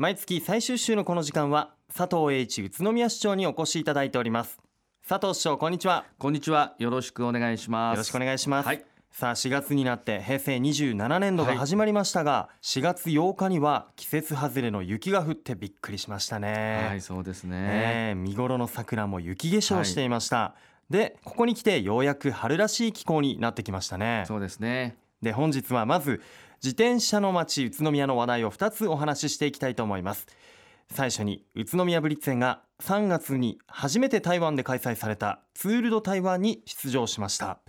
毎月最終週のこの時間は佐藤栄一宇都宮市長にお越しいただいております。佐藤市長こんにちは。こんにちは。よろしくお願いします。よろしくお願いします、はい。さあ4月になって平成27年度が始まりましたが、4月8日には季節外れの雪が降ってびっくりしましたね。はいそうですね、えー見頃の桜も雪化粧していました、でここに来てようやく春らしい気候になってきましたね。そうですね。で本日はまず自転車の街宇都宮の話題を2つお話ししていきたいと思います。最初に宇都宮ブリッツェンが3月に初めて台湾で開催されたツール・ド・台湾に出場しました。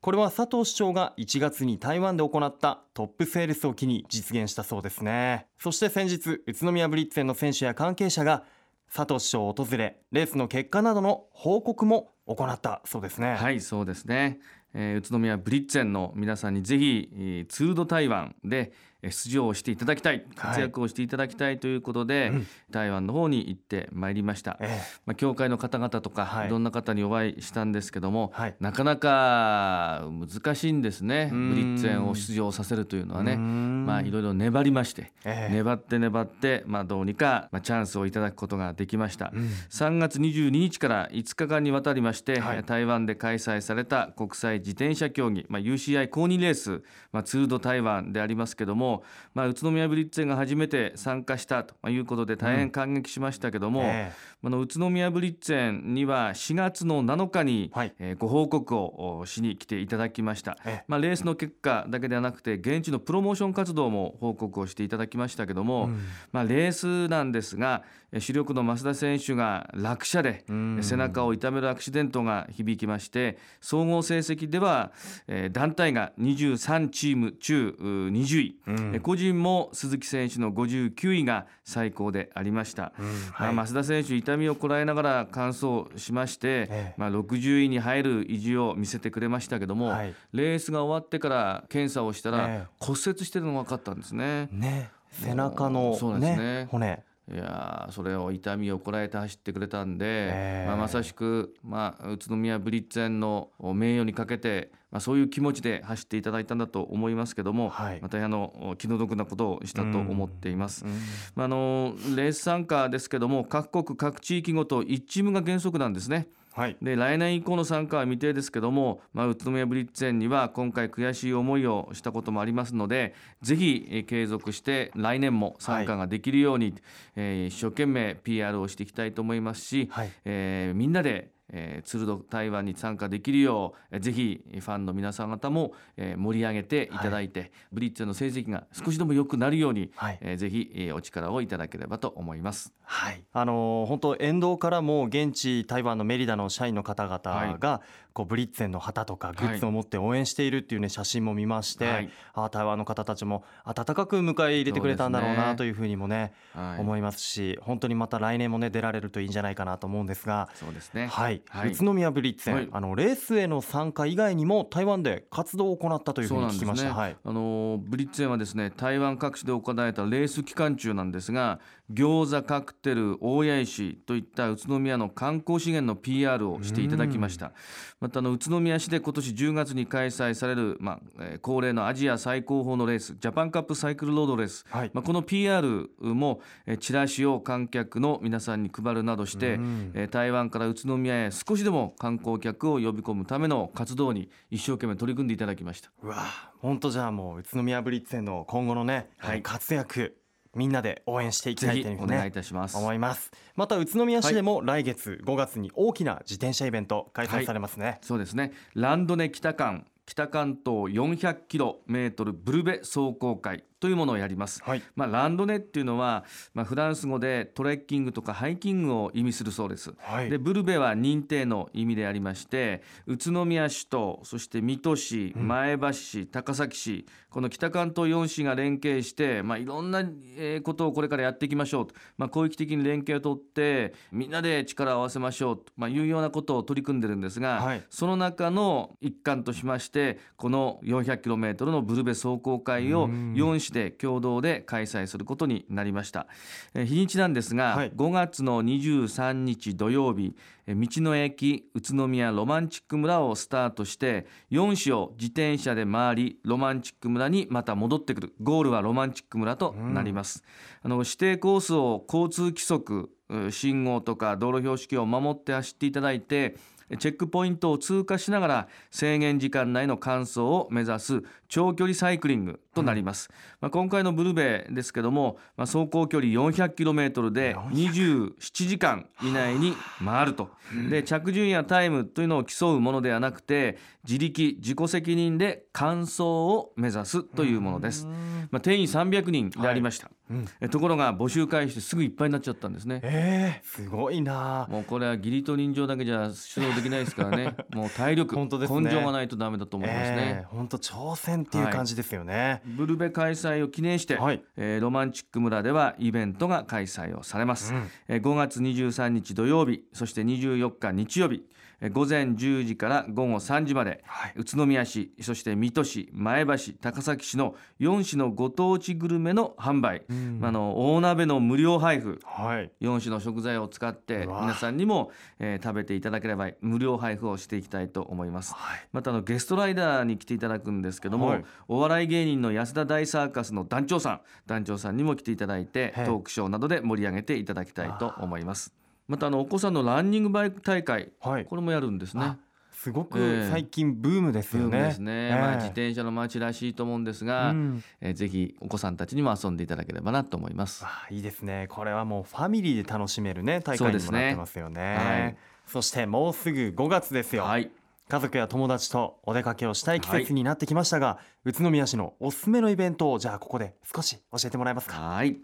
これは佐藤市長が1月に台湾で行ったトップセールスを機に実現したそうですね。そして先日宇都宮ブリッツェンの選手や関係者が佐藤市長を訪れレースの結果などの報告も行ったそうですね。はいそうですね、えー宇都宮ブリッツェンの皆さんにぜひ、えーツード台湾で出場をしていただきたい活躍をしていただきたいということで、うん。台湾の方に行ってまいりました、えまあ、教会の方々とか、はい。い、ろんな方にお会いしたんですけども、はい。なかなか難しいんですね。ブリッツェンを出場させるというのはね。まあいろいろ粘りまして、ええ。粘って粘って、まあ、どうにか、まあ、チャンスをいただくことができました、うん。3月22日から5日間にわたりまして、はい。台湾で開催された国際自転車競技、まあ、UCI 公認レース、まあ、ツールド台湾でありますけども、まあ、宇都宮ブリッツェンが初めて参加したということで大変感激しましたけども、えあの宇都宮ブリッツェンには4月の7日に、はい。えーご報告をおしに来ていただきました、ええ。まあ、レースの結果だけではなくて現地のプロモーション活動も報告をしていただきましたけども、うん。まあ、レースなんですがえー主力の増田選手が落車で背中を痛めるアクシデントが響きまして総合成績では、えー団体が23チーム中うー20位、うん。えー個人も鈴木選手の59位が最高でありました。うんまあ、はい増田選手痛みをこらえながら完走しまして、ええ。まあ、60位に入る意地を見せてくれましたけども、はい。レースが終わってから検査をしたら、ええ。骨折してるのが分かったんですね。ね。背中のそうですね。ね骨いやーそれを痛みをこらえて走ってくれたんで、ええまあ、まさしく、まあ、宇都宮ブリッツェンの名誉にかけて、まあ、そういう気持ちで走っていただいたんだと思いますけども、はいまたあの気の毒なことをしたと思っています。うんまあ、あのレース参加ですけども各国各地域ごと1チームが原則なんですね。はい。で来年以降の参加は未定ですけども、まあ、宇都宮ブリッツェンには今回悔しい思いをしたこともありますのでぜひえー継続して来年も参加ができるように、えー一生懸命 PR をしていきたいと思いますし、はい。えーみんなでえー、ツールド台湾に参加できるようえーぜひファンの皆さん方も、えー盛り上げていただいて、ブリッツェンの成績が少しでも良くなるように、はい。えーぜひ、えーお力をいただければと思います。はい、あのー本当沿道からも現地台湾のメリダの社員の方々が、こうブリッツェンの旗とかグッズを持って応援しているっていうね写真も見まして、はい。ああ台湾の方たちも温かく迎え入れてくれたんだろうなというふうにもねはい、思いますし本当にまた来年もね出られるといいんじゃないかなと思うんですが。そうですね。はい、はい。宇都宮ブリッツェ。ン、はい。あのレースへの参加以外にも台湾で活動を行ったというふうに聞きました。そうはい、あのブリッツェンはですね台湾各地で行われたレース期間中なんですが餃子カクテル大谷石といった宇都宮の観光資源の PR をしていただきました。またあの宇都宮市で今年10月に開催される、まあえー恒例のアジア最高峰のレースジャパンカップサイクルロードレース、はい。まあ、この PR も、えーチラシを観客の皆さんに配るなどして、うん。えー台湾から宇都宮へ少しでも観光客を呼び込むための活動に一生懸命取り組んでいただきました。うわ本当じゃあもう宇都宮ブリッツェンの今後のね、はい活躍みんなで応援していきたいというふうにねお願いいたします。思いますまた宇都宮市でも来月5月に大きな自転車イベント開催されますね、そうですね。ランドネ北間北関東400キロメートルブルベ走行会というものをやります。はい。まあ、ランドネっていうのは、まあ、フランス語でトレッキングとかハイキングを意味するそうです。はい。でブルベは認定の意味でありまして宇都宮市とそして水戸市前橋市、高崎市この北関東4市が連携して、まあ、いろんなえーことをこれからやっていきましょうと、まあ、広域的に連携を取ってみんなで力を合わせましょうと、まあ、いうようなことを取り組んでるんですが、はい。その中の一環としましてこの 400km のブルベ走行会をうん。4市市で共同で開催することになりました。えー日にちなんですが、はい。5月の23日土曜日えー道の駅宇都宮ロマンチック村をスタートして4市を自転車で回りロマンチック村にまた戻ってくる。ゴールはロマンチック村となります、あの指定コースを交通規則う信号とか道路標識を守って走っていただいてチェックポイントを通過しながら制限時間内の完走を目指す長距離サイクリングとなります、まあ、今回のブルベですけども、まあ、走行距離 400km で27時間以内に回ると。で着順やタイムというのを競うものではなくて自力自己責任で完走を目指すというものです、まあ、定員300人でありました、うんえところが募集開始してすぐいっぱいになっちゃったんですね。えー、すごいな。もうこれは義理と人情だけじゃ出動できないですからね。もう体力、本当ですね。根性がないとダメだと思いますね、えー、本当挑戦っていう感じですよね、ブルベ開催を記念して、はい。えーロマンチック村ではイベントが開催をされます、うん。えー5月23日土曜日そして24日日曜日えー午前10時から午後3時まで、はい。宇都宮市そして水戸市前橋高崎市の4市のご当地グルメの販売、ん。あの大鍋の無料配布。はい。4種の食材を使って皆さんにも、えー食べていただければ無料配布をしていきたいと思います。はい。またあのゲストライダーに来ていただくんですけども、はい。お笑い芸人の安田大サーカスの団長さん。団長さんにも来ていただいてはい。トークショーなどで盛り上げていただきたいと思います。またあのお子さんのランニングバイク大会はい。これもやるんですね。あ。すごくええ。最近ブームですよね、ですね、ええ。まあ、自転車の街らしいと思うんですが、うん。えーぜひお子さんたちにも遊んでいただければなと思います。あいいですね。これはもうファミリーで楽しめるね大会にもなってますよね。はい。そしてもうすぐ5月ですよ、はい。家族や友達とお出かけをしたい季節になってきましたが、宇都宮市のおすすめのイベントをじゃあここで少し教えてもらえますかはい、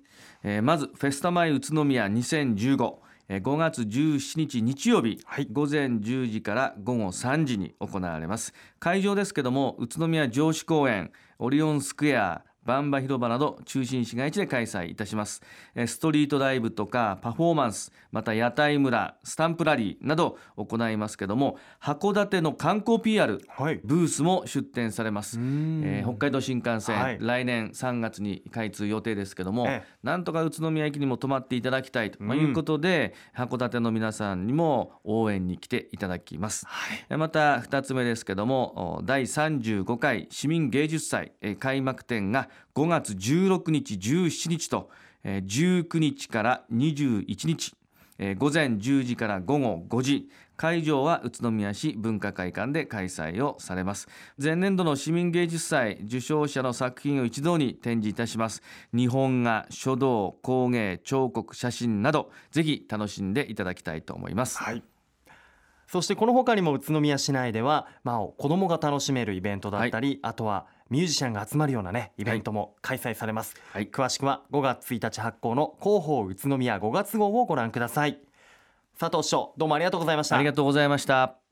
えーまずフェスタマイ宇都宮2015えー5月17日日曜日、はい。午前10時から午後3時に行われます。会場ですけども宇都宮城址公園オリオンスクエアバンバ広場など中心市街地で開催いたします。えーストリートライブとかパフォーマンスまた屋台村スタンプラリーなど行いますけども函館の観光 PR はい。ブースも出展されます、ん。えー北海道新幹線、はい。来年3月に開通予定ですけども、ええ。なんとか宇都宮駅にも泊まっていただきたいと、いうことで函館の皆さんにも応援に来ていただきます。はい。えまた2つ目ですけどもお第35回市民芸術祭えー開幕展が5月16日17日とえー19日から21日えー午前10時から午後5時会場は宇都宮市文化会館で開催をされます。前年度の市民芸術祭受賞者の作品を一堂に展示いたします。日本画書道工芸彫刻写真などぜひ楽しんでいただきたいと思います。はい。そしてこの他にも宇都宮市内では、まあ、子どもが楽しめるイベントだったり、あとはミュージシャンが集まるようなねイベントも開催されます、はい。詳しくは5月1日発行の広報宇都宮5月号をご覧ください。佐藤市長どうもありがとうございました。ありがとうございました